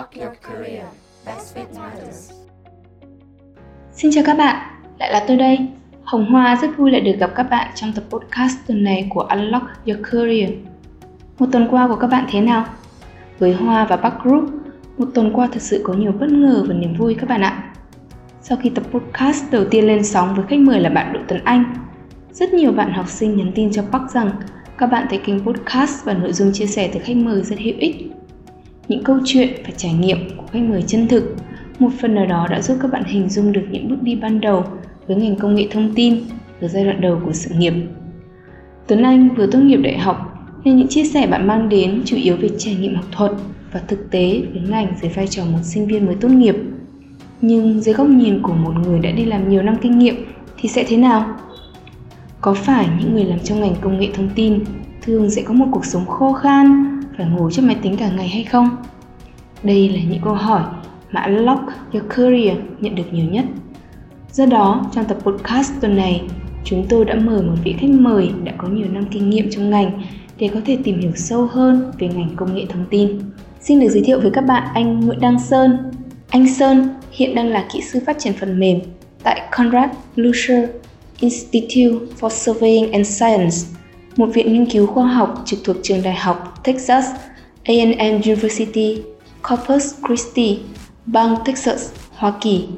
Rock your career. Best fit matters. Xin chào các bạn, lại là tôi đây. Hồng Hoa rất vui lại được gặp các bạn trong tập podcast tuần này của Unlock Your Career. Một tuần qua của các bạn thế nào? Với Hoa và Bắc Group, một tuần qua thật sự có nhiều bất ngờ và niềm vui các bạn ạ. Sau khi tập podcast đầu tiên lên sóng với khách mời là bạn Đỗ Tuấn Anh, rất nhiều bạn học sinh nhắn tin cho Bắc rằng các bạn thấy kênh podcast và nội dung chia sẻ từ khách mời rất hữu ích. Những câu chuyện và trải nghiệm của khách mời chân thực, một phần nào đó đã giúp các bạn hình dung được những bước đi ban đầu với ngành công nghệ thông tin ở giai đoạn đầu của sự nghiệp. Tuấn Anh vừa tốt nghiệp đại học nên những chia sẻ bạn mang đến chủ yếu về trải nghiệm học thuật và thực tế với ngành dưới vai trò một sinh viên mới tốt nghiệp. Nhưng dưới góc nhìn của một người đã đi làm nhiều năm kinh nghiệm thì sẽ thế nào? Có phải những người làm trong ngành công nghệ thông tin thường sẽ có một cuộc sống khô khan, phải ngồi trước máy tính cả ngày hay không? Đây là những câu hỏi mà Unlock Your Career nhận được nhiều nhất. Do đó, trong tập podcast tuần này, chúng tôi đã mời một vị khách mời đã có nhiều năm kinh nghiệm trong ngành để có thể tìm hiểu sâu hơn về ngành công nghệ thông tin. Xin được giới thiệu với các bạn anh Nguyễn Đăng Sơn. Anh Sơn hiện đang là kỹ sư phát triển phần mềm tại Conrad Lucer Institute for Surveying and Science, một viện nghiên cứu khoa học trực thuộc trường đại học Texas A&M University, Corpus Christi, bang Texas, Hoa Kỳ.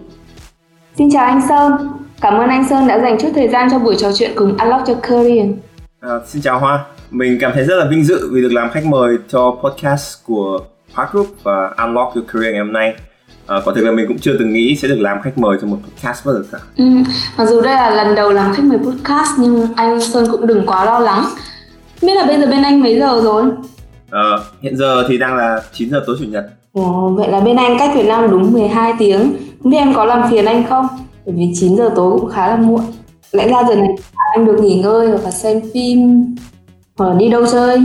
Xin chào anh Sơn, cảm ơn anh Sơn đã dành chút thời gian cho buổi trò chuyện cùng Unlock Your Career. À, xin chào Hoa, mình cảm thấy rất là vinh dự vì được làm khách mời cho podcast của Park Group và Unlock Your Career ngày hôm nay. À, quả thực là mình cũng chưa từng nghĩ sẽ được làm khách mời cho một podcast bao giờ cả. Ừ, mặc dù đây là lần đầu làm khách mời podcast nhưng anh Sơn cũng đừng quá lo lắng. Biết là bây giờ bên anh mấy giờ rồi? À, hiện giờ thì đang là 9 giờ tối chủ nhật. Ồ, vậy là bên anh cách Việt Nam đúng 12 tiếng. Không biết em có làm phiền anh không? Bởi vì 9 giờ tối cũng khá là muộn. Lẽ ra giờ này anh được nghỉ ngơi hoặc là xem phim hoặc là đi đâu chơi.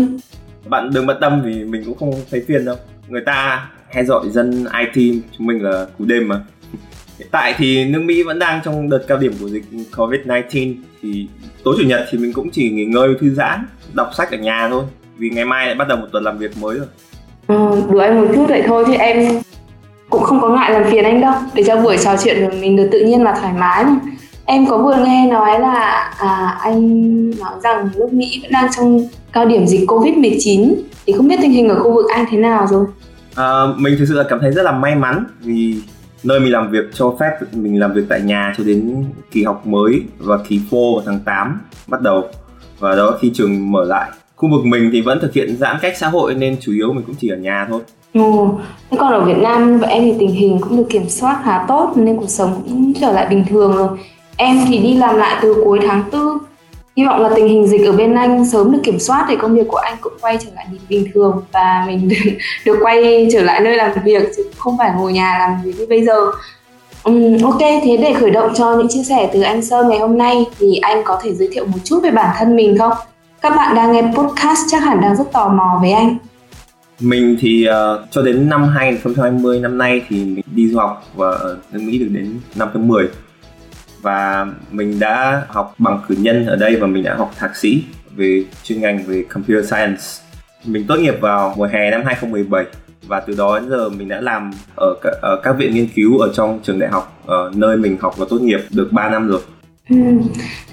Bạn đừng bận tâm vì mình cũng không thấy phiền đâu. Người ta hay dọi dân IT chúng mình là cú đêm mà. Hiện tại thì nước Mỹ vẫn đang trong đợt cao điểm của dịch Covid-19 thì tối chủ nhật thì mình cũng chỉ nghỉ ngơi thư giãn đọc sách ở nhà thôi vì ngày mai lại bắt đầu một tuần làm việc mới rồi. Ừ, đùa anh một chút vậy thôi thì em cũng không có ngại làm phiền anh đâu. Để cho buổi trò chuyện của mình được tự nhiên và thoải mái mà. Em có vừa nghe nói là à, anh nói rằng nước Mỹ vẫn đang trong cao điểm dịch Covid-19 thì không biết tình hình ở khu vực anh thế nào rồi? À, mình thực sự là cảm thấy rất là may mắn vì nơi mình làm việc cho phép mình làm việc tại nhà cho đến kỳ học mới và kỳ phô vào tháng 8 bắt đầu và đó khi trường mở lại khu vực mình thì vẫn thực hiện giãn cách xã hội nên chủ yếu mình cũng chỉ ở nhà thôi Ồ, thế còn ở Việt Nam vậy em thì tình hình cũng được kiểm soát khá tốt nên cuộc sống cũng trở lại bình thường rồi. Em thì đi làm lại từ cuối tháng 4 Hy vọng là tình hình dịch ở bên anh sớm được kiểm soát để công việc của anh cũng quay trở lại nhịp bình thường và mình được, được quay trở lại nơi làm việc chứ không phải ngồi nhà làm việc như bây giờ. Um, ok, thế để khởi động cho những chia sẻ từ anh Sơn ngày hôm nay thì anh có thể giới thiệu một chút về bản thân mình không? Các bạn đang nghe podcast chắc hẳn đang rất tò mò với anh. Mình thì uh, cho đến năm 2020 năm nay thì mình đi du học và ở nước Mỹ được đến năm thứ 10 và mình đã học bằng cử nhân ở đây và mình đã học thạc sĩ về chuyên ngành về computer science. Mình tốt nghiệp vào mùa hè năm 2017 và từ đó đến giờ mình đã làm ở các, ở các viện nghiên cứu ở trong trường đại học ở nơi mình học và tốt nghiệp được 3 năm rồi. Ừ.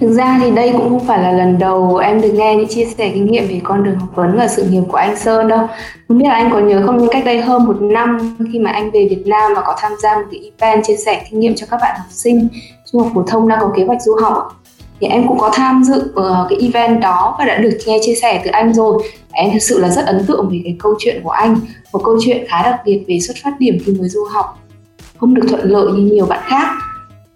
Thực ra thì đây cũng không phải là lần đầu em được nghe những chia sẻ kinh nghiệm về con đường học vấn và sự nghiệp của anh Sơn đâu. Không biết là anh có nhớ không nhưng cách đây hơn một năm khi mà anh về Việt Nam và có tham gia một cái event chia sẻ kinh nghiệm cho các bạn học sinh trung học phổ thông đang có kế hoạch du học thì em cũng có tham dự uh, cái event đó và đã được nghe chia sẻ từ anh rồi em thực sự là rất ấn tượng về cái câu chuyện của anh một câu chuyện khá đặc biệt về xuất phát điểm khi mới du học không được thuận lợi như nhiều bạn khác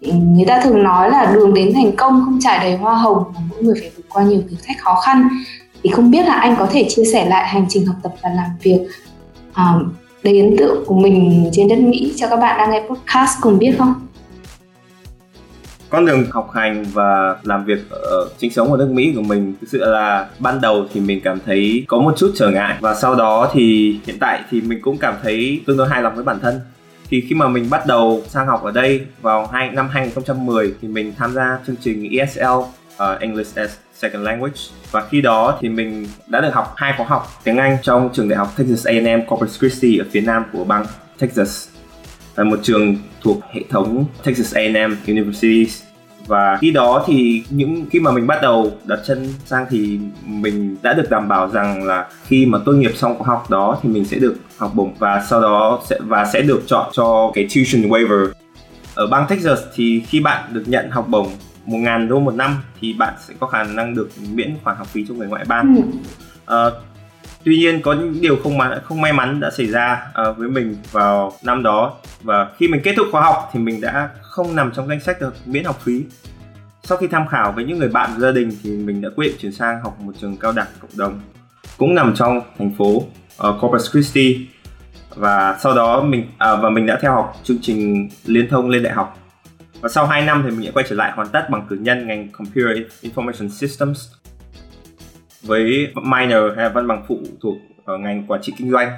người ta thường nói là đường đến thành công không trải đầy hoa hồng mà mỗi người phải vượt qua nhiều thử thách khó khăn. Thì không biết là anh có thể chia sẻ lại hành trình học tập và làm việc à, đầy ấn tượng của mình trên đất Mỹ cho các bạn đang nghe podcast cùng biết không? con đường học hành và làm việc ở sinh sống ở nước Mỹ của mình thực sự là ban đầu thì mình cảm thấy có một chút trở ngại. Và sau đó thì hiện tại thì mình cũng cảm thấy tương đối hài lòng với bản thân thì khi mà mình bắt đầu sang học ở đây vào hai, năm 2010 thì mình tham gia chương trình ESL uh, ờ, English as Second Language. Và khi đó thì mình đã được học hai khóa học tiếng Anh trong trường đại học Texas A&M Corpus Christi ở phía nam của bang Texas. Là một trường thuộc hệ thống Texas A&M University và khi đó thì những khi mà mình bắt đầu đặt chân sang thì mình đã được đảm bảo rằng là khi mà tốt nghiệp xong học đó thì mình sẽ được học bổng và sau đó sẽ và sẽ được chọn cho cái tuition waiver ở bang Texas thì khi bạn được nhận học bổng 1.000 đô một năm thì bạn sẽ có khả năng được miễn khoản học phí cho người ngoại bang. Ừ. Uh, tuy nhiên có những điều không mà không may mắn đã xảy ra uh, với mình vào năm đó. Và khi mình kết thúc khóa học thì mình đã không nằm trong danh sách được miễn học phí. Sau khi tham khảo với những người bạn gia đình thì mình đã quyết định chuyển sang học một trường cao đẳng cộng đồng cũng nằm trong thành phố uh, Corpus Christi. Và sau đó mình uh, và mình đã theo học chương trình liên thông lên đại học. Và sau 2 năm thì mình đã quay trở lại hoàn tất bằng cử nhân ngành Computer Information Systems với minor hay văn bằng phụ thuộc ở ngành quản trị kinh doanh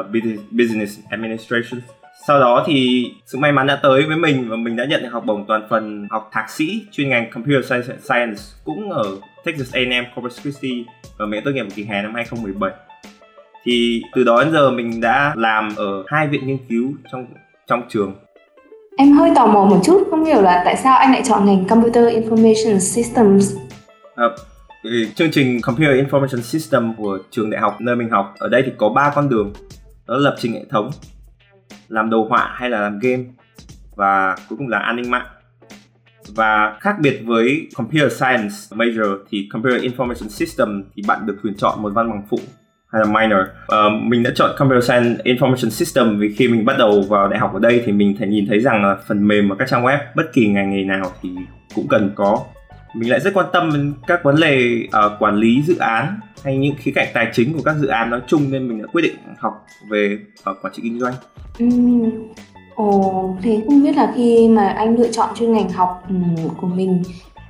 uh, Business Administration. Sau đó thì sự may mắn đã tới với mình và mình đã nhận được học bổng toàn phần học thạc sĩ chuyên ngành Computer Science cũng ở Texas A&M Corpus Christi và mình tốt nghiệp kỳ hè năm 2017 thì từ đó đến giờ mình đã làm ở hai viện nghiên cứu trong trong trường. Em hơi tò mò một chút, không hiểu là tại sao anh lại chọn ngành Computer Information Systems? À, chương trình Computer Information System của trường đại học nơi mình học ở đây thì có ba con đường. Đó là lập trình hệ thống làm đồ họa hay là làm game và cuối cùng là an ninh mạng. Và khác biệt với Computer Science major thì Computer Information System thì bạn được quyền chọn một văn bằng phụ hay là minor. Uh, mình đã chọn Computer Science Information System vì khi mình bắt đầu vào đại học ở đây thì mình thể nhìn thấy rằng là phần mềm và các trang web bất kỳ ngành nghề nào thì cũng cần có mình lại rất quan tâm đến các vấn đề uh, quản lý dự án hay những khía cạnh tài chính của các dự án nói chung nên mình đã quyết định học về uh, quản trị kinh doanh. Ừ. Ồ, thế không biết là khi mà anh lựa chọn chuyên ngành học của mình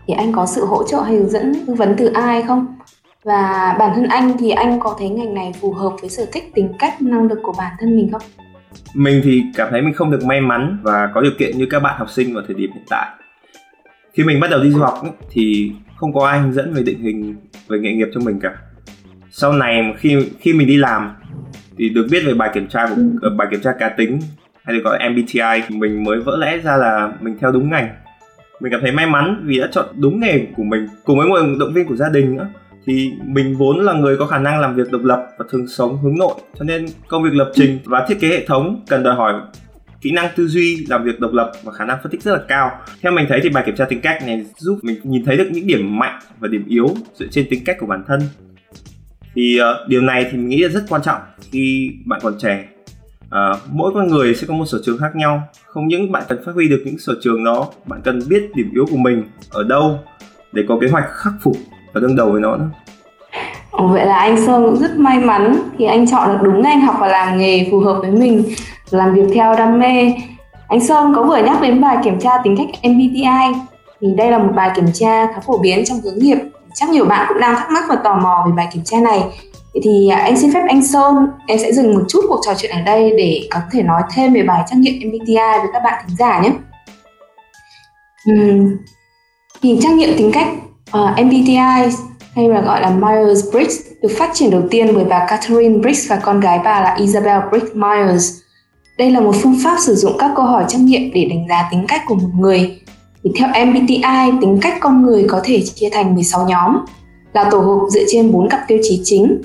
thì anh có sự hỗ trợ hay hướng dẫn tư vấn từ ai không? Và bản thân anh thì anh có thấy ngành này phù hợp với sở thích, tính cách, năng lực của bản thân mình không? Mình thì cảm thấy mình không được may mắn và có điều kiện như các bạn học sinh vào thời điểm hiện tại khi mình bắt đầu đi du học ấy, thì không có ai hướng dẫn về định hình về nghề nghiệp cho mình cả. Sau này khi khi mình đi làm thì được biết về bài kiểm tra của ừ. bài kiểm tra cá tính hay được gọi là MBTI mình mới vỡ lẽ ra là mình theo đúng ngành. Mình cảm thấy may mắn vì đã chọn đúng nghề của mình cùng với một động viên của gia đình nữa. Thì mình vốn là người có khả năng làm việc độc lập và thường sống hướng nội cho nên công việc lập trình và thiết kế hệ thống cần đòi hỏi kỹ năng tư duy làm việc độc lập và khả năng phân tích rất là cao. Theo mình thấy thì bài kiểm tra tính cách này giúp mình nhìn thấy được những điểm mạnh và điểm yếu dựa trên tính cách của bản thân. Thì uh, điều này thì mình nghĩ là rất quan trọng khi bạn còn trẻ. Uh, mỗi con người sẽ có một sở trường khác nhau. Không những bạn cần phát huy được những sở trường đó bạn cần biết điểm yếu của mình ở đâu để có kế hoạch khắc phục và đương đầu với nó nữa. Vậy là anh Sơn cũng rất may mắn khi anh chọn được đúng ngành học và làm nghề phù hợp với mình làm việc theo đam mê. Anh Sơn có vừa nhắc đến bài kiểm tra tính cách MBTI thì đây là một bài kiểm tra khá phổ biến trong hướng nghiệp. Chắc nhiều bạn cũng đang thắc mắc và tò mò về bài kiểm tra này. Thì à, anh xin phép anh Sơn em sẽ dừng một chút cuộc trò chuyện ở đây để có thể nói thêm về bài trắc nghiệm MBTI với các bạn thính giả nhé. Uhm, thì trắc nghiệm tính cách ờ, uh, MBTI hay là gọi là Myers-Briggs được phát triển đầu tiên bởi bà Catherine Briggs và con gái bà là Isabel Briggs Myers đây là một phương pháp sử dụng các câu hỏi trắc nghiệm để đánh giá tính cách của một người. Thì theo MBTI, tính cách con người có thể chia thành 16 nhóm, là tổ hợp dựa trên 4 cặp tiêu chí chính.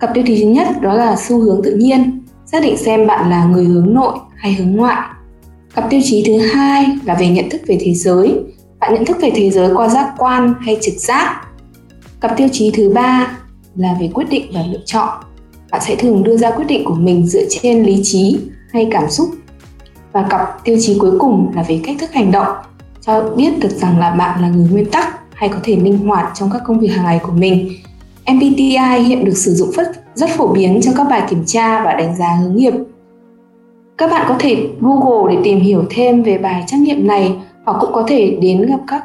Cặp tiêu chí thứ nhất đó là xu hướng tự nhiên, xác định xem bạn là người hướng nội hay hướng ngoại. Cặp tiêu chí thứ hai là về nhận thức về thế giới, bạn nhận thức về thế giới qua giác quan hay trực giác. Cặp tiêu chí thứ ba là về quyết định và lựa chọn. Bạn sẽ thường đưa ra quyết định của mình dựa trên lý trí hay cảm xúc. Và cặp tiêu chí cuối cùng là về cách thức hành động cho biết được rằng là bạn là người nguyên tắc hay có thể linh hoạt trong các công việc hàng ngày của mình. MBTI hiện được sử dụng rất, rất phổ biến trong các bài kiểm tra và đánh giá hướng nghiệp. Các bạn có thể Google để tìm hiểu thêm về bài trắc nghiệm này hoặc cũng có thể đến gặp các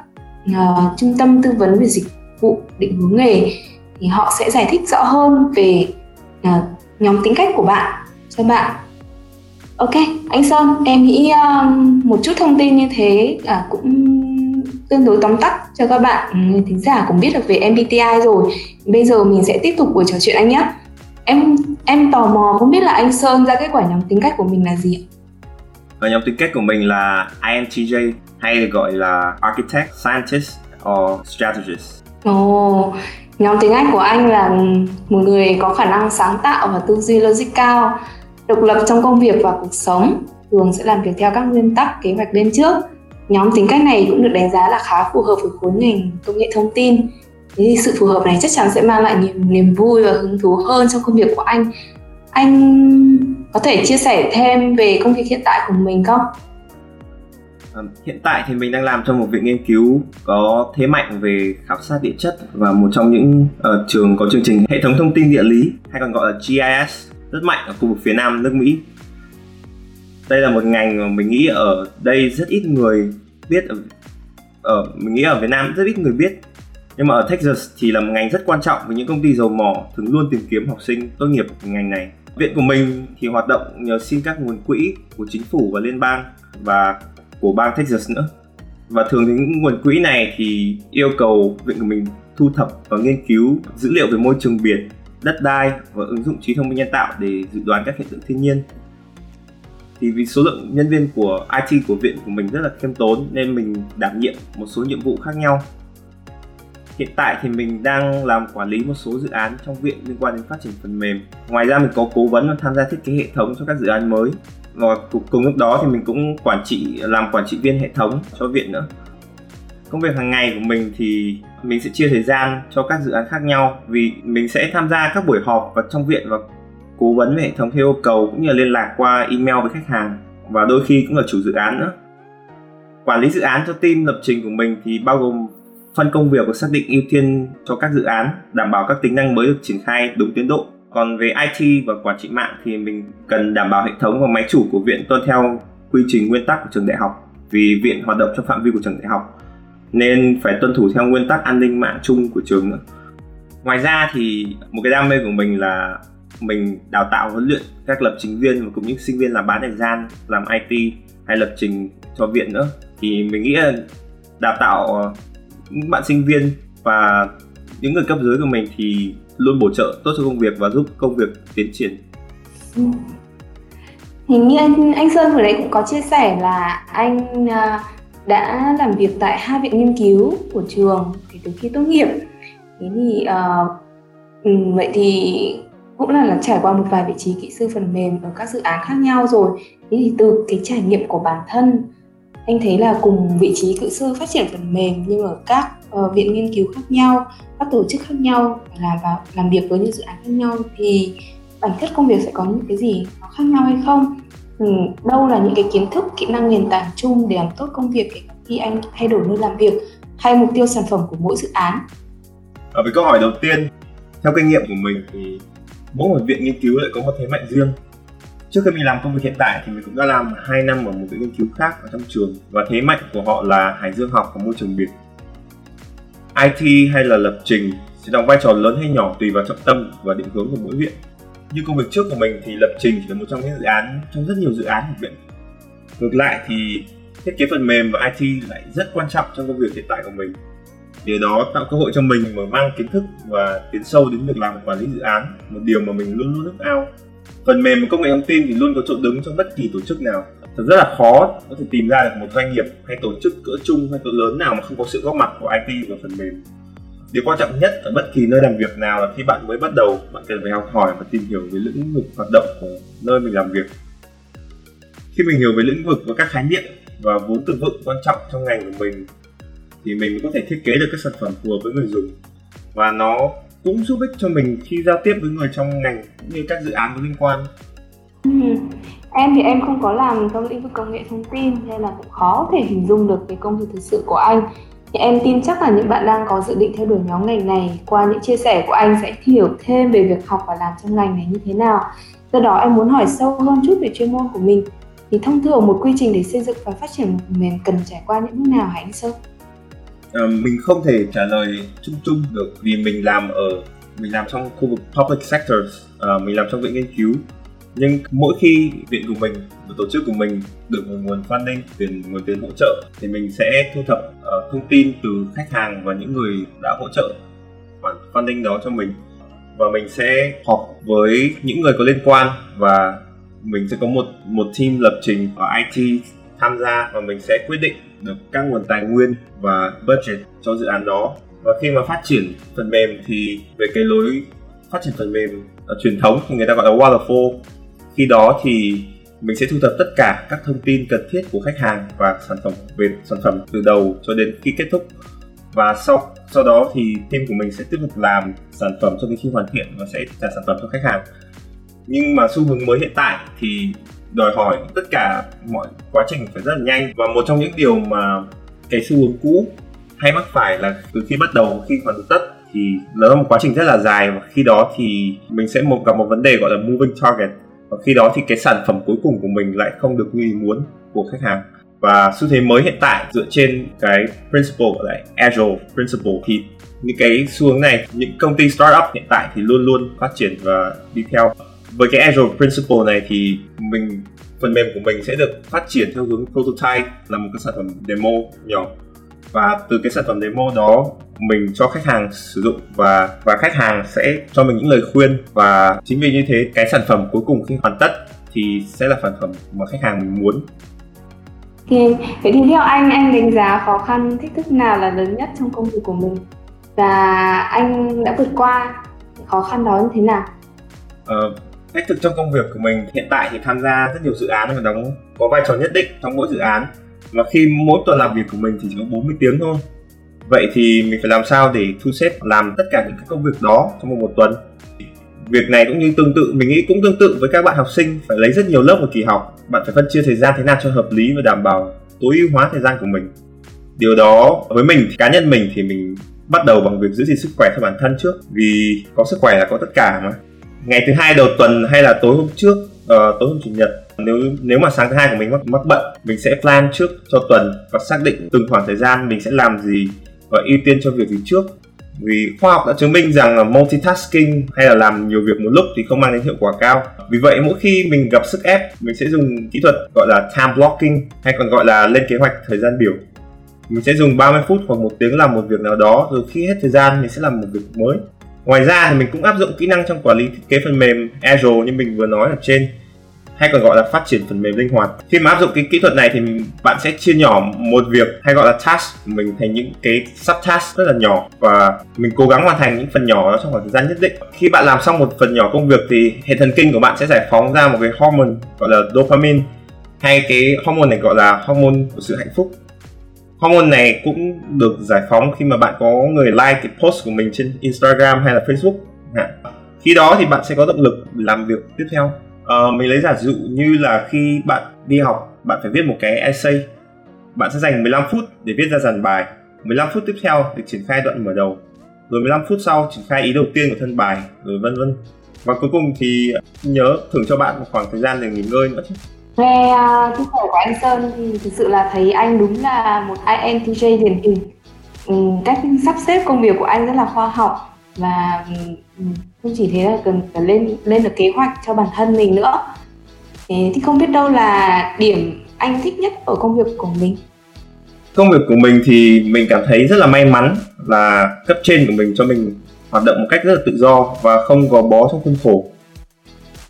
uh, trung tâm tư vấn về dịch vụ định hướng nghề thì họ sẽ giải thích rõ hơn về uh, nhóm tính cách của bạn cho bạn. Ok, anh Sơn, em nghĩ um, một chút thông tin như thế à, cũng tương đối tóm tắt cho các bạn ừ, thính giả cũng biết được về MBTI rồi. Bây giờ mình sẽ tiếp tục buổi trò chuyện anh nhé. Em em tò mò không biết là anh Sơn ra kết quả nhóm tính cách của mình là gì ạ? Và nhóm tính cách của mình là INTJ hay được gọi là Architect, Scientist or Strategist. Ồ, oh, nhóm tính cách của anh là một người có khả năng sáng tạo và tư duy logic cao, độc lập trong công việc và cuộc sống, thường sẽ làm việc theo các nguyên tắc kế hoạch lên trước. Nhóm tính cách này cũng được đánh giá là khá phù hợp với khối ngành công nghệ thông tin. Thế thì sự phù hợp này chắc chắn sẽ mang lại nhiều niềm vui và hứng thú hơn trong công việc của anh. Anh có thể chia sẻ thêm về công việc hiện tại của mình không? À, hiện tại thì mình đang làm trong một viện nghiên cứu có thế mạnh về khảo sát địa chất và một trong những uh, trường có chương trình hệ thống thông tin địa lý hay còn gọi là GIS rất mạnh ở khu vực phía nam nước Mỹ. Đây là một ngành mà mình nghĩ ở đây rất ít người biết ở, ở mình nghĩ ở Việt Nam rất ít người biết nhưng mà ở Texas thì là một ngành rất quan trọng với những công ty dầu mỏ thường luôn tìm kiếm học sinh tốt nghiệp ngành này. Viện của mình thì hoạt động nhờ xin các nguồn quỹ của chính phủ và liên bang và của bang Texas nữa và thường thì những nguồn quỹ này thì yêu cầu viện của mình thu thập và nghiên cứu dữ liệu về môi trường biển, đất đai và ứng dụng trí thông minh nhân tạo để dự đoán các hiện tượng thiên nhiên. Thì vì số lượng nhân viên của IT của viện của mình rất là khiêm tốn nên mình đảm nhiệm một số nhiệm vụ khác nhau. Hiện tại thì mình đang làm quản lý một số dự án trong viện liên quan đến phát triển phần mềm. Ngoài ra mình có cố vấn và tham gia thiết kế hệ thống cho các dự án mới và cùng lúc đó thì mình cũng quản trị, làm quản trị viên hệ thống cho viện nữa công việc hàng ngày của mình thì mình sẽ chia thời gian cho các dự án khác nhau vì mình sẽ tham gia các buổi họp và trong viện và cố vấn về hệ thống theo yêu cầu cũng như là liên lạc qua email với khách hàng và đôi khi cũng là chủ dự án nữa. Quản lý dự án cho team lập trình của mình thì bao gồm phân công việc và xác định ưu tiên cho các dự án, đảm bảo các tính năng mới được triển khai đúng tiến độ. Còn về IT và quản trị mạng thì mình cần đảm bảo hệ thống và máy chủ của viện tuân theo quy trình nguyên tắc của trường đại học vì viện hoạt động trong phạm vi của trường đại học nên phải tuân thủ theo nguyên tắc an ninh mạng chung của trường nữa. Ngoài ra thì một cái đam mê của mình là mình đào tạo huấn luyện các lập trình viên và cũng những sinh viên làm bán thời gian, làm IT hay lập trình cho viện nữa. Thì mình nghĩ là đào tạo ờ, những bạn sinh viên và những người cấp dưới của mình thì luôn bổ trợ tốt cho công việc và giúp công việc tiến triển. Ừ. hình như anh anh Sơn vừa đấy cũng có chia sẻ là anh uh đã làm việc tại hai viện nghiên cứu của trường kể từ khi tốt nghiệp. Thế thì uh, vậy thì cũng là là trải qua một vài vị trí kỹ sư phần mềm ở các dự án khác nhau rồi. Thế thì từ cái trải nghiệm của bản thân anh thấy là cùng vị trí kỹ sư phát triển phần mềm nhưng ở các uh, viện nghiên cứu khác nhau các tổ chức khác nhau làm vào làm việc với những dự án khác nhau thì bản chất công việc sẽ có những cái gì? Nó khác nhau hay không? Ừ, đâu là những cái kiến thức, kỹ năng nền tảng chung để làm tốt công việc khi anh thay đổi nơi làm việc hay mục tiêu sản phẩm của mỗi dự án? Ở với câu hỏi đầu tiên, theo kinh nghiệm của mình thì mỗi một viện nghiên cứu lại có một thế mạnh riêng. Trước khi mình làm công việc hiện tại thì mình cũng đã làm 2 năm ở một viện nghiên cứu khác ở trong trường. Và thế mạnh của họ là hải dương học và môi trường biển IT hay là lập trình sẽ đóng vai trò lớn hay nhỏ tùy vào trọng tâm và định hướng của mỗi viện. Như công việc trước của mình thì lập trình chỉ là một trong những dự án trong rất nhiều dự án của viện. Ngược lại thì thiết kế phần mềm và IT lại rất quan trọng trong công việc hiện tại của mình. Điều đó tạo cơ hội cho mình mở mang kiến thức và tiến sâu đến việc làm quản lý dự án, một điều mà mình luôn luôn ước ao. Phần mềm và công nghệ thông tin thì luôn có chỗ đứng trong bất kỳ tổ chức nào thật rất là khó có thể tìm ra được một doanh nghiệp hay tổ chức cỡ chung hay cỡ lớn nào mà không có sự góp mặt của IT và phần mềm điều quan trọng nhất ở bất kỳ nơi làm việc nào là khi bạn mới bắt đầu, bạn cần phải học hỏi và tìm hiểu về lĩnh vực hoạt động của nơi mình làm việc. Khi mình hiểu về lĩnh vực và các khái niệm và vốn từ vựng quan trọng trong ngành của mình, thì mình có thể thiết kế được các sản phẩm phù hợp với người dùng. Và nó cũng giúp ích cho mình khi giao tiếp với người trong ngành cũng như các dự án có liên quan. Ừ em thì em không có làm trong lĩnh vực công nghệ thông tin nên là cũng khó thể hình dung được cái công việc thực sự của anh em tin chắc là những bạn đang có dự định theo đuổi nhóm ngành này qua những chia sẻ của anh sẽ hiểu thêm về việc học và làm trong ngành này như thế nào. Do đó em muốn hỏi sâu hơn chút về chuyên môn của mình. Thì thông thường một quy trình để xây dựng và phát triển một phần mềm cần trải qua những bước nào hả anh Sơn? à, mình không thể trả lời chung chung được vì mình làm ở mình làm trong khu vực public sector à, ờ, mình làm trong viện nghiên cứu nhưng mỗi khi viện của mình và tổ chức của mình được một nguồn funding tiền nguồn tiền hỗ trợ thì mình sẽ thu thập uh, thông tin từ khách hàng và những người đã hỗ trợ khoản funding đó cho mình. Và mình sẽ họp với những người có liên quan và mình sẽ có một một team lập trình ở IT tham gia và mình sẽ quyết định được các nguồn tài nguyên và budget cho dự án đó. Và khi mà phát triển phần mềm thì về cái lối phát triển phần mềm uh, truyền thống thì người ta gọi là waterfall khi đó thì mình sẽ thu thập tất cả các thông tin cần thiết của khách hàng và sản phẩm về sản phẩm từ đầu cho đến khi kết thúc. Và sau sau đó thì team của mình sẽ tiếp tục làm sản phẩm cho đến khi hoàn thiện và sẽ trả sản phẩm cho khách hàng. Nhưng mà xu hướng mới hiện tại thì đòi hỏi tất cả mọi quá trình phải rất là nhanh. Và một trong những điều mà cái xu hướng cũ hay mắc phải là từ khi bắt đầu, khi hoàn tất thì nó là một quá trình rất là dài. Và khi đó thì mình sẽ một gặp một vấn đề gọi là moving target và khi đó thì cái sản phẩm cuối cùng của mình lại không được như ý muốn của khách hàng. Và xu thế mới hiện tại dựa trên cái principle gọi là agile principle thì những cái xu hướng này, những công ty startup hiện tại thì luôn luôn phát triển và đi theo. Với cái agile principle này thì mình, phần mềm của mình sẽ được phát triển theo hướng prototype, là một cái sản phẩm demo nhỏ và từ cái sản phẩm demo đó mình cho khách hàng sử dụng và và khách hàng sẽ cho mình những lời khuyên và chính vì như thế cái sản phẩm cuối cùng khi hoàn tất thì sẽ là sản phẩm mà khách hàng mình muốn Okay. Vậy thì theo anh, anh đánh giá khó khăn, thách thức nào là lớn nhất trong công việc của mình? Và anh đã vượt qua khó khăn đó như thế nào? Ờ, thách thức trong công việc của mình hiện tại thì tham gia rất nhiều dự án và đóng có vai trò nhất định trong mỗi dự án và khi mỗi tuần làm việc của mình thì chỉ có 40 tiếng thôi. Vậy thì mình phải làm sao để thu xếp làm tất cả những cái công việc đó trong một, một tuần? Việc này cũng như tương tự mình nghĩ cũng tương tự với các bạn học sinh phải lấy rất nhiều lớp một kỳ học. Bạn phải phân chia thời gian thế nào cho hợp lý và đảm bảo tối ưu hóa thời gian của mình. Điều đó với mình cá nhân mình thì mình bắt đầu bằng việc giữ gìn sức khỏe cho bản thân trước vì có sức khỏe là có tất cả mà. Ngày thứ hai đầu tuần hay là tối hôm trước uh, tối hôm chủ nhật nếu nếu mà sáng thứ hai của mình mắc mắc bận mình sẽ plan trước cho tuần và xác định từng khoảng thời gian mình sẽ làm gì và ưu tiên cho việc gì trước. Vì khoa học đã chứng minh rằng là multitasking hay là làm nhiều việc một lúc thì không mang đến hiệu quả cao. Vì vậy, mỗi khi mình gặp sức ép, mình sẽ dùng kỹ thuật gọi là time blocking hay còn gọi là lên kế hoạch thời gian biểu. Mình sẽ dùng 30 phút hoặc một tiếng làm một việc nào đó, rồi khi hết thời gian, mình sẽ làm một việc mới. Ngoài ra thì mình cũng áp dụng kỹ năng trong quản lý thiết kế phần mềm Agile như mình vừa nói ở trên hay còn gọi là phát triển phần mềm linh hoạt. Khi mà áp dụng cái kỹ thuật này thì bạn sẽ chia nhỏ một việc hay gọi là task của mình thành những cái subtask rất là nhỏ và mình cố gắng hoàn thành những phần nhỏ đó trong khoảng thời gian nhất định. Khi bạn làm xong một phần nhỏ công việc thì hệ thần kinh của bạn sẽ giải phóng ra một cái hormone gọi là dopamine. Hay cái hormone này gọi là hormone của sự hạnh phúc. Hormone này cũng được giải phóng khi mà bạn có người like cái post của mình trên Instagram hay là Facebook. Khi đó thì bạn sẽ có động lực làm việc tiếp theo. Ờ, mình lấy giả dụ như là khi bạn đi học bạn phải viết một cái essay. Bạn sẽ dành 15 phút để viết ra dàn bài. 15 phút tiếp theo để triển khai đoạn mở đầu. Rồi 15 phút sau triển khai ý đầu tiên của thân bài rồi vân vân. Và cuối cùng thì nhớ thưởng cho bạn một khoảng thời gian để nghỉ ngơi nữa chứ. Nghe uh, chia sẻ của anh Sơn thì thực sự là thấy anh đúng là một INTJ điển hình. Ừ, cách sắp xếp công việc của anh rất là khoa học và ừ, không chỉ thế là cần phải lên lên được kế hoạch cho bản thân mình nữa. Thế thì không biết đâu là điểm anh thích nhất ở công việc của mình. Công việc của mình thì mình cảm thấy rất là may mắn là cấp trên của mình cho mình hoạt động một cách rất là tự do và không gò bó trong khuôn khổ.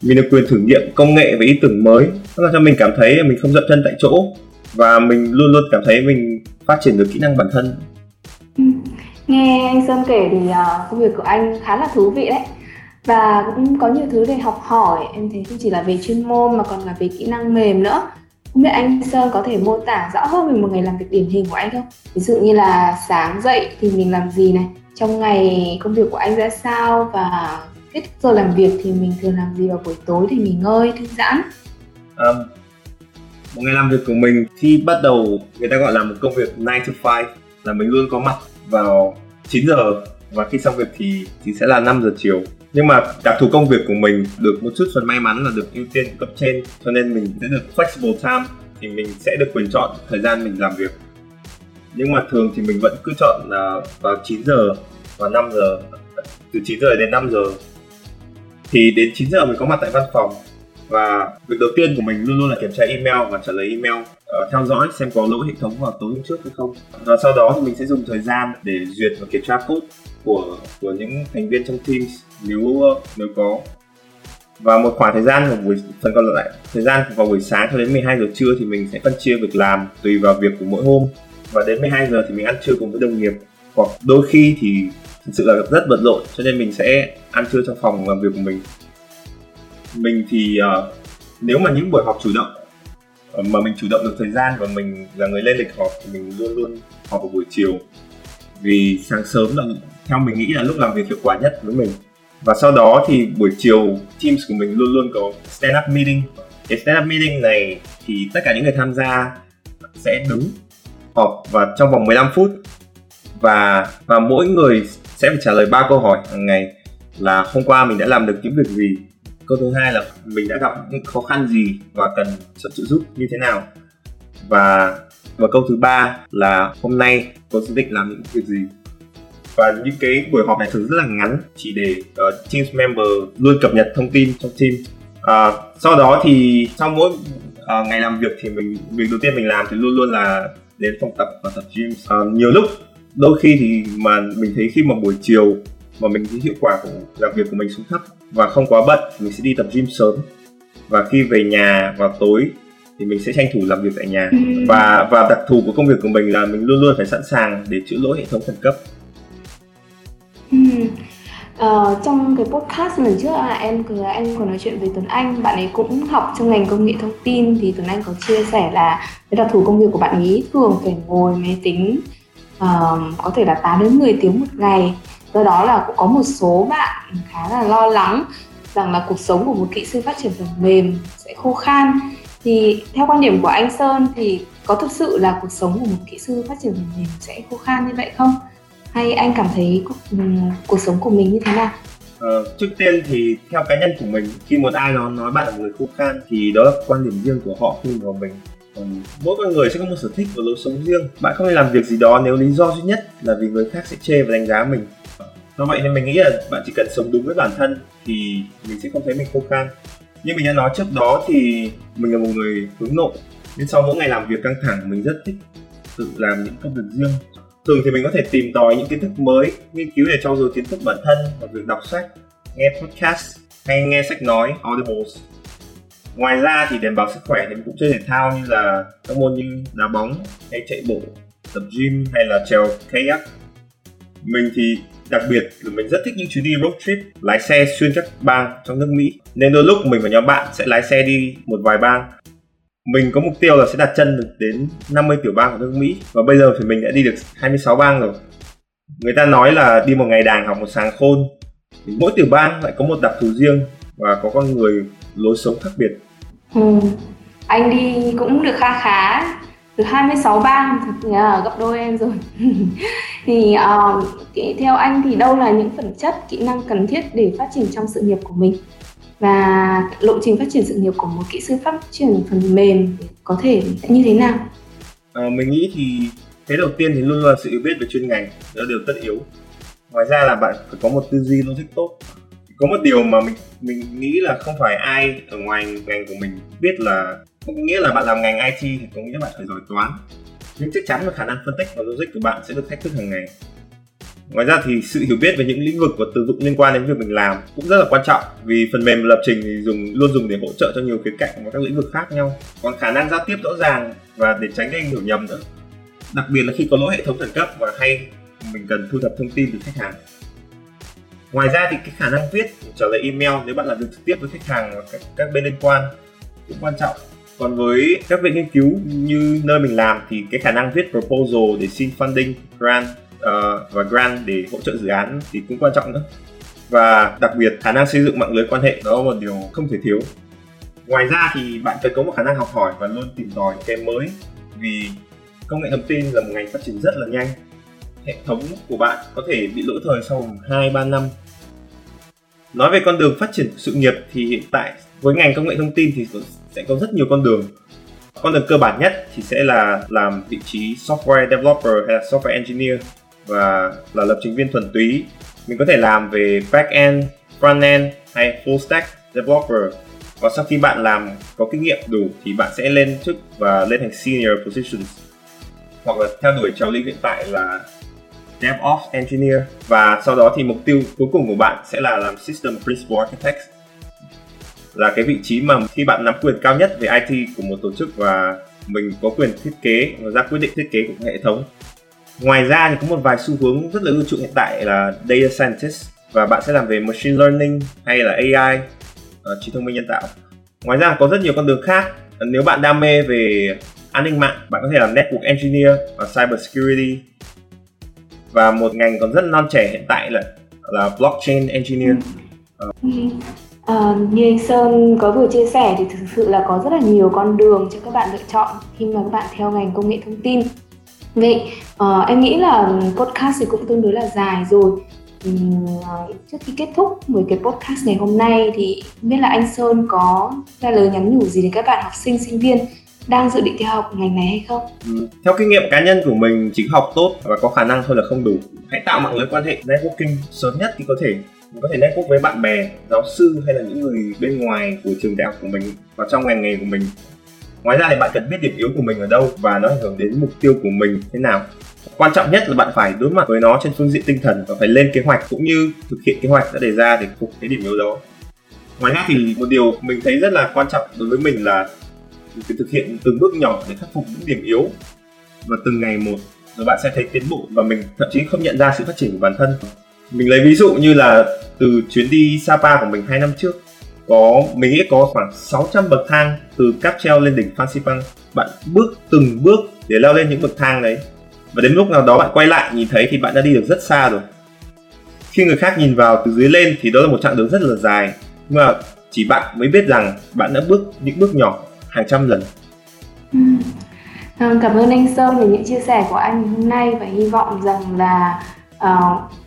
Mình được quyền thử nghiệm công nghệ và ý tưởng mới nó làm cho mình cảm thấy mình không dậm chân tại chỗ và mình luôn luôn cảm thấy mình phát triển được kỹ năng bản thân nghe anh sơn kể thì uh, công việc của anh khá là thú vị đấy và cũng có nhiều thứ để học hỏi em thấy không chỉ là về chuyên môn mà còn là về kỹ năng mềm nữa không biết anh Sơn có thể mô tả rõ hơn về một ngày làm việc điển hình của anh không? Ví dụ như là sáng dậy thì mình làm gì này, trong ngày công việc của anh ra sao và kết giờ làm việc thì mình thường làm gì vào buổi tối để nghỉ ngơi, thư giãn? Um, một ngày làm việc của mình khi bắt đầu người ta gọi là một công việc 9 to 5 là mình luôn có mặt vào 9 giờ và khi xong việc thì thì sẽ là 5 giờ chiều. Nhưng mà đặc thù công việc của mình được một chút phần may mắn là được ưu tiên cấp trên, cho nên mình sẽ được flexible time, thì mình sẽ được quyền chọn thời gian mình làm việc. Nhưng mà thường thì mình vẫn cứ chọn là vào 9 giờ và 5 giờ, từ 9 giờ đến 5 giờ. Thì đến 9 giờ mình có mặt tại văn phòng, và việc đầu tiên của mình luôn luôn là kiểm tra email và trả lời email uh, theo dõi xem có lỗi hệ thống vào tối hôm trước hay không. Và sau đó thì mình sẽ dùng thời gian để duyệt và kiểm tra code của của những thành viên trong Teams nếu uh, nếu có. Và một khoảng thời gian vào buổi phần còn lại thời gian vào buổi sáng cho đến 12 giờ trưa thì mình sẽ phân chia việc làm tùy vào việc của mỗi hôm. Và đến 12 giờ thì mình ăn trưa cùng với đồng nghiệp. Hoặc đôi khi thì thực sự là rất bận rộn cho nên mình sẽ ăn trưa trong phòng làm việc của mình. Mình thì uh, nếu mà những buổi họp chủ động mà mình chủ động được thời gian và mình là người lên lịch họp thì mình luôn luôn họp vào buổi chiều. Vì sáng sớm là, theo mình nghĩ là lúc làm việc hiệu quả nhất với mình. Và sau đó thì buổi chiều Teams của mình luôn luôn có stand up meeting. Cái stand up meeting này thì tất cả những người tham gia sẽ đứng họp và trong vòng 15 phút. Và và mỗi người sẽ phải trả lời ba câu hỏi hàng ngày là hôm qua mình đã làm được những việc gì? Câu thứ hai là mình đã gặp những khó khăn gì và cần sự trợ giúp như thế nào? Và và câu thứ ba là hôm nay tôi dự định làm những việc gì? Và những cái buổi họp này thường rất là ngắn chỉ để uh, team member luôn cập nhật thông tin trong team. Uh, sau đó thì sau mỗi uh, ngày làm việc thì mình việc đầu tiên mình làm thì luôn luôn là đến phòng tập và tập gym. Uh, nhiều lúc đôi khi thì mà mình thấy khi mà buổi chiều mà mình thấy hiệu quả của làm việc của mình xuống thấp và không quá bận mình sẽ đi tập gym sớm. Và khi về nhà vào tối thì mình sẽ tranh thủ làm việc tại nhà. Ừ. và và đặc thù của công việc của mình là mình luôn luôn phải sẵn sàng để chữa lỗi hệ thống khẩn cấp. Ừ. Uh, trong cái podcast lần trước là em cứ anh còn nói chuyện với Tuấn Anh. Bạn ấy cũng học trong ngành công nghệ thông tin. Thì Tuấn Anh có chia sẻ là cái đặc thù công việc của bạn ấy thường phải ngồi máy tính uh, có thể là 8 đến 10 tiếng một ngày do đó là cũng có một số bạn khá là lo lắng rằng là cuộc sống của một kỹ sư phát triển phần mềm sẽ khô khan. Thì theo quan điểm của anh Sơn thì có thực sự là cuộc sống của một kỹ sư phát triển phần mềm sẽ khô khan như vậy không? Hay anh cảm thấy cuộc, cuộc sống của mình như thế nào? Ờ, trước tiên thì theo cá nhân của mình khi một ai đó nói bạn là người khô khan thì đó là quan điểm riêng của họ không của mình còn mỗi con người sẽ có một sở thích và lối sống riêng. Bạn không nên làm việc gì đó nếu lý do duy nhất là vì người khác sẽ chê và đánh giá mình do vậy nên mình nghĩ là bạn chỉ cần sống đúng với bản thân thì mình sẽ không thấy mình khô khan. Như mình đã nói trước đó thì mình là một người hướng nội nên sau mỗi ngày làm việc căng thẳng, mình rất thích tự làm những công việc riêng. Thường thì mình có thể tìm tòi những kiến thức mới, nghiên cứu để trau dồi kiến thức bản thân và việc đọc sách, nghe podcast hay nghe sách nói, audibles. Ngoài ra thì để bảo sức khỏe thì mình cũng chơi thể thao như là các môn như đá bóng hay chạy bộ, tập gym hay là trèo kayak. Mình thì đặc biệt là mình rất thích những chuyến đi road trip, lái xe xuyên các bang trong nước Mỹ. Nên đôi lúc mình và nhóm bạn sẽ lái xe đi một vài bang. Mình có mục tiêu là sẽ đặt chân được đến 50 tiểu bang của nước Mỹ. Và bây giờ thì mình đã đi được 26 bang rồi. Người ta nói là đi một ngày đàng học, một sáng khôn. Thì mỗi tiểu bang lại có một đặc thù riêng và có con người lối sống khác biệt. Ừ. anh đi cũng được kha khá từ 26 bang thì là gấp đôi em rồi. Thì uh, theo anh thì đâu là những phẩm chất kỹ năng cần thiết để phát triển trong sự nghiệp của mình? Và lộ trình phát triển sự nghiệp của một kỹ sư phát triển phần mềm có thể như thế nào? À, mình nghĩ thì thế đầu tiên thì luôn luôn là sự hiểu biết về chuyên ngành đó là điều tất yếu. Ngoài ra là bạn phải có một tư duy logic tốt. Có một điều mà mình mình nghĩ là không phải ai ở ngoài ngành của mình biết là không nghĩa là bạn làm ngành IT thì có nghĩa bạn phải giỏi toán. Nhưng chắc chắn là khả năng phân tích và logic của bạn sẽ được thách thức hàng ngày. Ngoài ra thì sự hiểu biết về những lĩnh vực và từ vựng liên quan đến việc mình làm cũng rất là quan trọng vì phần mềm lập trình thì dùng luôn dùng để hỗ trợ cho nhiều khía cạnh và các lĩnh vực khác nhau. Còn khả năng giao tiếp rõ ràng và để tránh gây hiểu nhầm nữa. Đặc biệt là khi có lỗi hệ thống khẩn cấp và hay mình cần thu thập thông tin từ khách hàng. Ngoài ra thì cái khả năng viết trả lời email nếu bạn làm việc trực tiếp với khách hàng và các, các bên liên quan cũng quan trọng còn với các viện nghiên cứu như nơi mình làm thì cái khả năng viết proposal để xin funding grant uh, và grant để hỗ trợ dự án thì cũng quan trọng nữa. Và đặc biệt khả năng xây dựng mạng lưới quan hệ đó là một điều không thể thiếu. Ngoài ra thì bạn cần có một khả năng học hỏi và luôn tìm tòi cái mới vì công nghệ thông tin là một ngành phát triển rất là nhanh. Hệ thống của bạn có thể bị lỗi thời sau 2 3 năm. Nói về con đường phát triển sự nghiệp thì hiện tại với ngành công nghệ thông tin thì sẽ có rất nhiều con đường. Con đường cơ bản nhất thì sẽ là làm vị trí software developer hay là software engineer và là lập trình viên thuần túy. Mình có thể làm về back end, front end hay full stack developer và sau khi bạn làm có kinh nghiệm đủ thì bạn sẽ lên chức và lên thành senior positions hoặc là theo đuổi trào lưu hiện tại là DevOps Engineer và sau đó thì mục tiêu cuối cùng của bạn sẽ là làm System Principal Architect là cái vị trí mà khi bạn nắm quyền cao nhất về IT của một tổ chức và mình có quyền thiết kế và ra quyết định thiết kế của hệ thống. Ngoài ra thì có một vài xu hướng rất là ưa chuộng hiện tại là Data Scientist và bạn sẽ làm về Machine Learning hay là AI, uh, ờ, trí thông minh nhân tạo. Ngoài ra có rất nhiều con đường khác. Nếu bạn đam mê về an ninh mạng, bạn có thể làm Network Engineer và Cyber Security và một ngành còn rất non trẻ hiện tại là là blockchain engineer. Ừ. À, như anh Sơn có vừa chia sẻ thì thực sự là có rất là nhiều con đường cho các bạn lựa chọn khi mà các bạn theo ngành công nghệ thông tin. Vậy à, em nghĩ là podcast thì cũng tương đối là dài rồi. Uhm, trước khi kết thúc 10 cái podcast ngày hôm nay thì biết là anh Sơn có ra lời nhắn nhủ gì đến các bạn học sinh sinh viên đang dự định theo học ngành này hay không? Ừ. Theo kinh nghiệm cá nhân của mình, chỉ học tốt và có khả năng thôi là không đủ. Hãy tạo mạng lưới quan hệ networking sớm nhất khi có thể. Mình có thể network với bạn bè, giáo sư hay là những người bên ngoài của trường đại học của mình và trong ngành nghề của mình. Ngoài ra thì bạn cần biết điểm yếu của mình ở đâu và nó ảnh hưởng đến mục tiêu của mình thế nào. Quan trọng nhất là bạn phải đối mặt với nó trên phương diện tinh thần và phải lên kế hoạch cũng như thực hiện kế hoạch đã đề ra để phục cái điểm yếu đó. Ngoài ra thì một điều mình thấy rất là quan trọng đối với mình là phải thực hiện từng bước nhỏ để khắc phục những điểm yếu và từng ngày một rồi bạn sẽ thấy tiến bộ và mình thậm chí không nhận ra sự phát triển của bản thân mình lấy ví dụ như là từ chuyến đi Sapa của mình hai năm trước, có, mình nghĩ có khoảng 600 bậc thang từ cáp treo lên đỉnh Phan Xipang. Bạn bước từng bước để leo lên những bậc thang đấy. Và đến lúc nào đó bạn quay lại, nhìn thấy thì bạn đã đi được rất xa rồi. Khi người khác nhìn vào từ dưới lên thì đó là một chặng đường rất là dài. Nhưng mà chỉ bạn mới biết rằng bạn đã bước những bước nhỏ hàng trăm lần. Ừ. Ờ, cảm ơn anh Sơn về những chia sẻ của anh hôm nay và hy vọng rằng là à,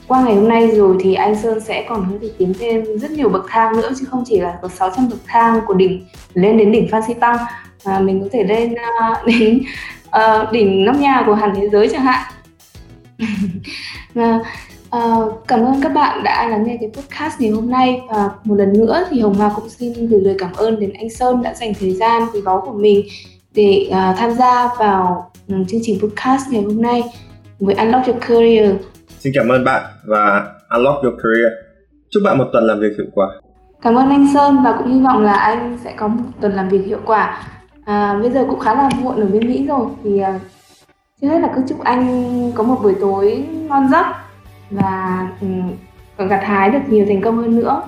qua ngày hôm nay rồi thì anh Sơn sẽ còn có thể tiến thêm rất nhiều bậc thang nữa chứ không chỉ là có 600 bậc thang của đỉnh lên đến đỉnh Phan Xipang mà ờ, mình có thể lên uh, đến uh, đỉnh nóc nhà của hẳn thế giới chẳng hạn. Uh, cảm ơn các bạn đã lắng nghe cái podcast ngày hôm nay. Và một lần nữa thì Hồng Hoa cũng xin gửi lời cảm ơn đến anh Sơn đã dành thời gian quý báu của mình để uh, tham gia vào um, chương trình podcast ngày hôm nay với Unlock Your Career. Xin cảm ơn bạn và Unlock Your Career. Chúc bạn một tuần làm việc hiệu quả. Cảm ơn anh Sơn và cũng hy vọng là anh sẽ có một tuần làm việc hiệu quả. À, bây giờ cũng khá là muộn ở bên Mỹ rồi thì uh, trước hết là cứ chúc anh có một buổi tối ngon giấc và ừ, còn gặt hái được nhiều thành công hơn nữa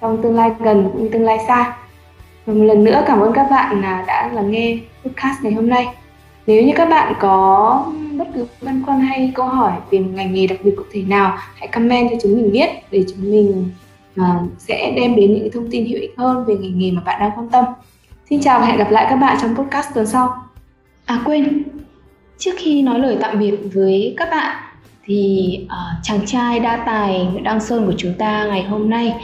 trong tương lai gần cũng như tương lai xa và một lần nữa cảm ơn các bạn đã lắng nghe podcast ngày hôm nay nếu như các bạn có bất cứ băn khoăn hay câu hỏi về một ngành nghề đặc biệt cụ thể nào hãy comment cho chúng mình biết để chúng mình uh, sẽ đem đến những thông tin hữu ích hơn về ngành nghề mà bạn đang quan tâm. Xin chào và hẹn gặp lại các bạn trong podcast tuần sau. À quên. Trước khi nói lời tạm biệt với các bạn thì uh, chàng trai đa tài Nguyễn Đăng Sơn của chúng ta ngày hôm nay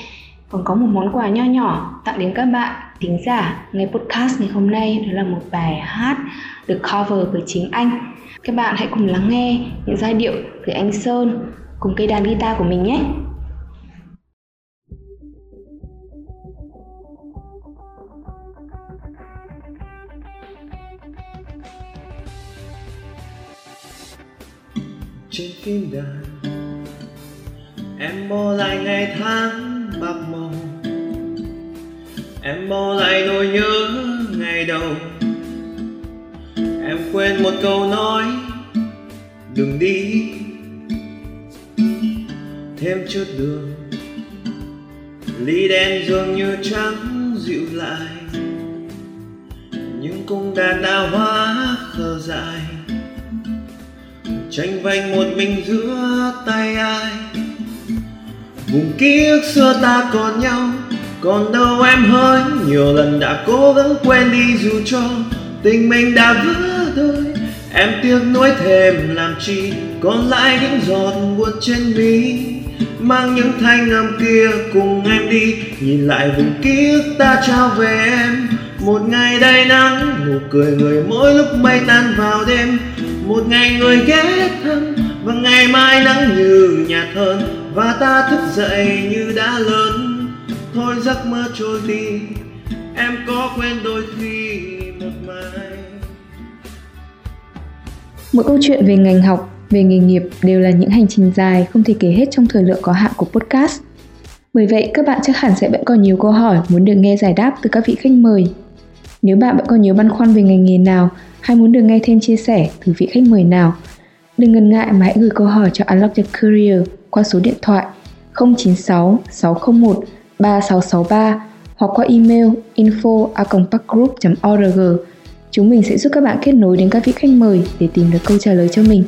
còn có một món quà nho nhỏ tặng đến các bạn thính giả nghe podcast ngày hôm nay. Đó là một bài hát được cover bởi chính anh các bạn hãy cùng lắng nghe những giai điệu từ anh Sơn cùng cây đàn guitar của mình nhé. Trên phim đàn, em bỏ lại ngày tháng bạc màu. Em bỏ lại nỗi nhớ ngày đầu quên một câu nói, đừng đi, thêm chút đường ly đen dường như trắng dịu lại những cung đàn đã hóa khờ dại. Tranh vanh một mình giữa tay ai, vùng ký ức xưa ta còn nhau. Còn đâu em hỡi, nhiều lần đã cố gắng quên đi dù cho tình mình đã vỡ đôi. Em tiếc nuối thêm làm chi, còn lại những giọt buồn trên mi. Mang những thanh âm kia cùng em đi, nhìn lại vùng ký ức ta trao về em. Một ngày đầy nắng, nụ cười người mỗi lúc mây tan vào đêm. Một ngày người ghé thăm, và ngày mai nắng như nhạt hơn và ta thức dậy như đã lớn. Thôi giấc mơ trôi đi, em có quên đôi khi một mai Mỗi câu chuyện về ngành học, về nghề nghiệp đều là những hành trình dài không thể kể hết trong thời lượng có hạn của podcast. Bởi vậy, các bạn chắc hẳn sẽ vẫn còn nhiều câu hỏi muốn được nghe giải đáp từ các vị khách mời. Nếu bạn vẫn còn nhiều băn khoăn về ngành nghề nào hay muốn được nghe thêm chia sẻ từ vị khách mời nào, đừng ngần ngại mà hãy gửi câu hỏi cho Unlock Your Career qua số điện thoại 096 601 3663 hoặc qua email info org Chúng mình sẽ giúp các bạn kết nối đến các vị khách mời để tìm được câu trả lời cho mình.